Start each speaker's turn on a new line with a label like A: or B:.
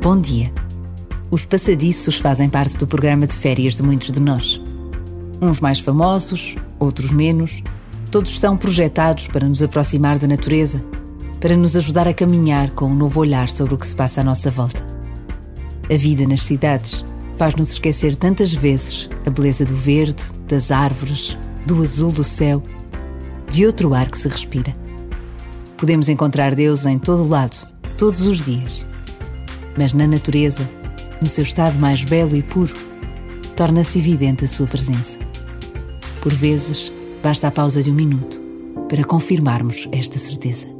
A: Bom dia. Os passadiços fazem parte do programa de férias de muitos de nós. Uns mais famosos, outros menos, todos são projetados para nos aproximar da natureza, para nos ajudar a caminhar com um novo olhar sobre o que se passa à nossa volta. A vida nas cidades faz-nos esquecer tantas vezes a beleza do verde, das árvores, do azul do céu, de outro ar que se respira. Podemos encontrar Deus em todo o lado, todos os dias. Mas na natureza, no seu estado mais belo e puro, torna-se evidente a sua presença. Por vezes, basta a pausa de um minuto para confirmarmos esta certeza.